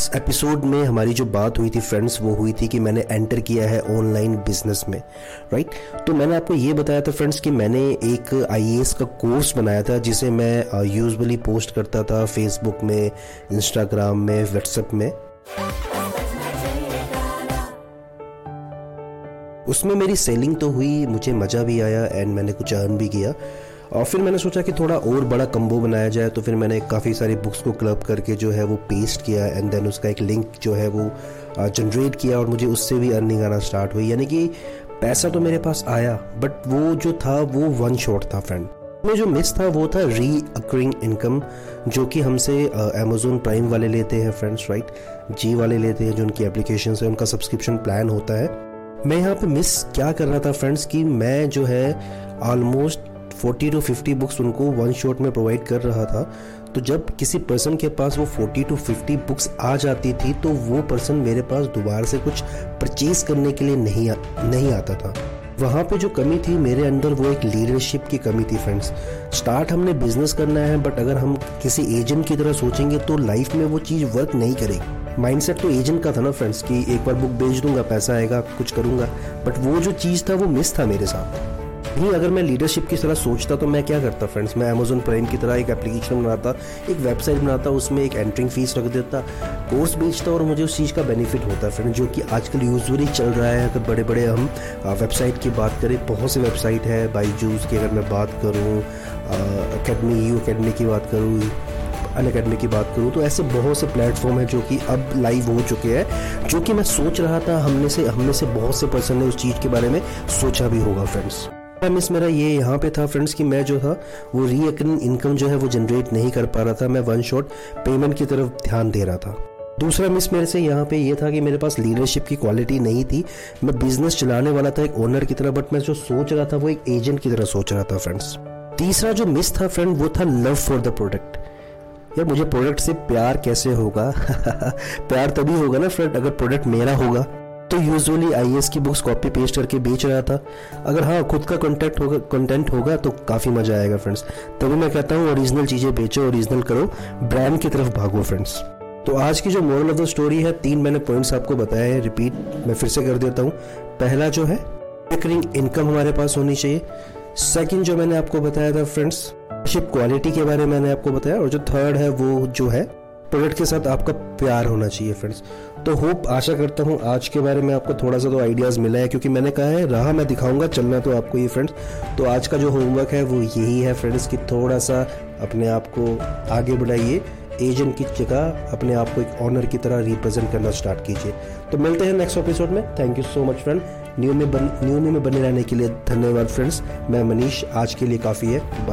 इस एपिसोड में हमारी जो बात हुई थी फ्रेंड्स वो हुई थी कि मैंने एंटर किया है ऑनलाइन बिज़नेस में राइट तो मैंने आपको ये बताया था फ्रेंड्स कि मैंने एक आईएएस का कोर्स बनाया था, जिसे मैं यूजली पोस्ट करता था फेसबुक में इंस्टाग्राम में व्हाट्सएप में। उसमें मेरी सेलिंग तो हुई, मुझे मज़ा भी आया एंड मैंने कुछ अर्न भी किया। और फिर मैंने सोचा कि थोड़ा और बड़ा कम्बो बनाया जाए तो फिर मैंने काफ़ी सारी बुक्स को क्लब करके जो है वो पेस्ट किया एंड देन उसका एक लिंक जो है वो जनरेट किया और मुझे उससे भी अर्निंग आना स्टार्ट हुई। यानी कि पैसा तो मेरे पास आया बट वो जो था, वो वन शॉट था फ्रेंड में जो मिस था, वो था री अक्रिंग इनकम जो कि हमसे अमेजोन प्राइम वाले लेते हैं फ्रेंड्स राइट जी वाले लेते हैं, जो उनकी एप्लीकेशन है, उनका सब्सक्रिप्शन प्लान होता है। मैं यहाँ पे मिस क्या कर रहा था फ्रेंड्स कि मैं जो है ऑलमोस्ट 40 टू 50 बुक्स उनको वन शॉट में प्रोवाइड कर रहा था। तो जब किसी पर्सन के पास वो 40 टू 50 बुक्स आ जाती थी तो वो पर्सन मेरे पास दोबारा से कुछ परचेज करने के लिए नहीं आ, नहीं आता था। वहाँ पे जो कमी थी मेरे अंदर वो एक लीडरशिप की कमी थी फ्रेंड्स स्टार्ट हमने बिज़नेस करना है बट अगर हम किसी एजेंट की तरह सोचेंगे तो लाइफ में वो चीज़ वर्क नहीं करेगी। माइंडसेट तो एजेंट का था ना फ्रेंड्स कि एक बार बुक बेच दूँगा पैसा आएगा कुछ करूँगा। बट वो जो चीज़ था वो मिस था मेरे साथ। नहीं, अगर मैं लीडरशिप की तरह सोचता तो मैं क्या करता फ्रेंड्स मैं अमेजोन प्राइम की तरह एक एप्लीकेशन बनाता, एक वेबसाइट बनाता, उसमें एक एंट्रिंग फ़ीस रख देता कोर्स बेचता और मुझे उस चीज़ का बेनिफिट होता है फ्रेंड जो कि आजकल यूजली चल रहा है। अगर बड़े बड़े हम वेबसाइट की बात करें, बहुत सी वेबसाइट है बाई जूस की अगर मैं बात करूँ अकेडमी यू अकेडमी की बात करूँ अन अकेडमी की बात करूँ तो ऐसे बहुत से प्लेटफॉर्म हैं जो कि अब लाइव हो चुके हैं, जो कि मैं सोच रहा था हमने से हमने से बहुत से पर्सन ने उस चीज़ के बारे में सोचा भी होगा फ्रेंड्स मिस मेरा ये यहाँ पे था फ्रेंड्स कि मैं जो था, वो रीअकरिंग इनकम जो है, वो जनरेट नहीं कर पा रहा था। मैं वन शॉट पेमेंट की तरफ़ ध्यान दे रहा था। दूसरा मिस मेरे से यहाँ पे ये था कि मेरे पास लीडरशिप की क्वालिटी नहीं थी। मैं बिज़नेस चलाने वाला था, एक ओनर की तरह बट मैं जो सोच रहा था, वो एक एजेंट की तरह सोच रहा था फ्रेंड्स तीसरा जो मिस था फ्रेंड वो था लव फॉर द प्रोडक्ट यार, मुझे प्रोडक्ट से प्यार कैसे होगा? प्यार तभी होगा ना फ्रेंड अगर प्रोडक्ट मेरा होगा। तो यूजुअली आई की बुक्स कॉपी पेस्ट करके बेच रहा था। अगर हाँ खुद का कंटेंट होगा कंटेंट होगा तो काफ़ी मज़ा आएगा फ्रेंड्स तभी मैं कहता हूँ ओरिजिनल चीज़ें बेचो ओरिजिनल करो ब्रांड की तरफ़ भागो फ्रेंड्स तो आज की जो मॉरल ऑफ़ द स्टोरी है, तीन मैंने पॉइंट्स आपको बताए हैं रिपीट मैं फिर से कर देता हूँ। पहला जो है रिकरिंग इनकम हमारे पास होनी चाहिए। सेकंड जो मैंने आपको बताया था फ्रेंड्स शिप क्वालिटी के बारे में मैंने आपको बताया, और जो थर्ड है, वो जो है प्रोडक्ट के साथ आपका प्यार होना चाहिए फ्रेंड्स तो होप आशा करता हूँ आज के बारे में आपको थोड़ा सा तो आइडियाज़ मिला है, क्योंकि मैंने कहा है, राह मैं दिखाऊँगा, चलना तो आपको ये फ्रेंड्स तो आज का जो होमवर्क है, वो यही है फ्रेंड्स कि थोड़ा सा अपने आप को आगे बढ़ाइए. एजेंट की जगह अपने आप को एक ऑनर की तरह रिप्रेजेंट करना स्टार्ट कीजिए. तो मिलते हैं नेक्स्ट एपिसोड में. Thank you so much friend new में बन न्यू में बने रहने के लिए धन्यवाद फ्रेंड्स मैं मनीष, आज के लिए काफ़ी है. बाय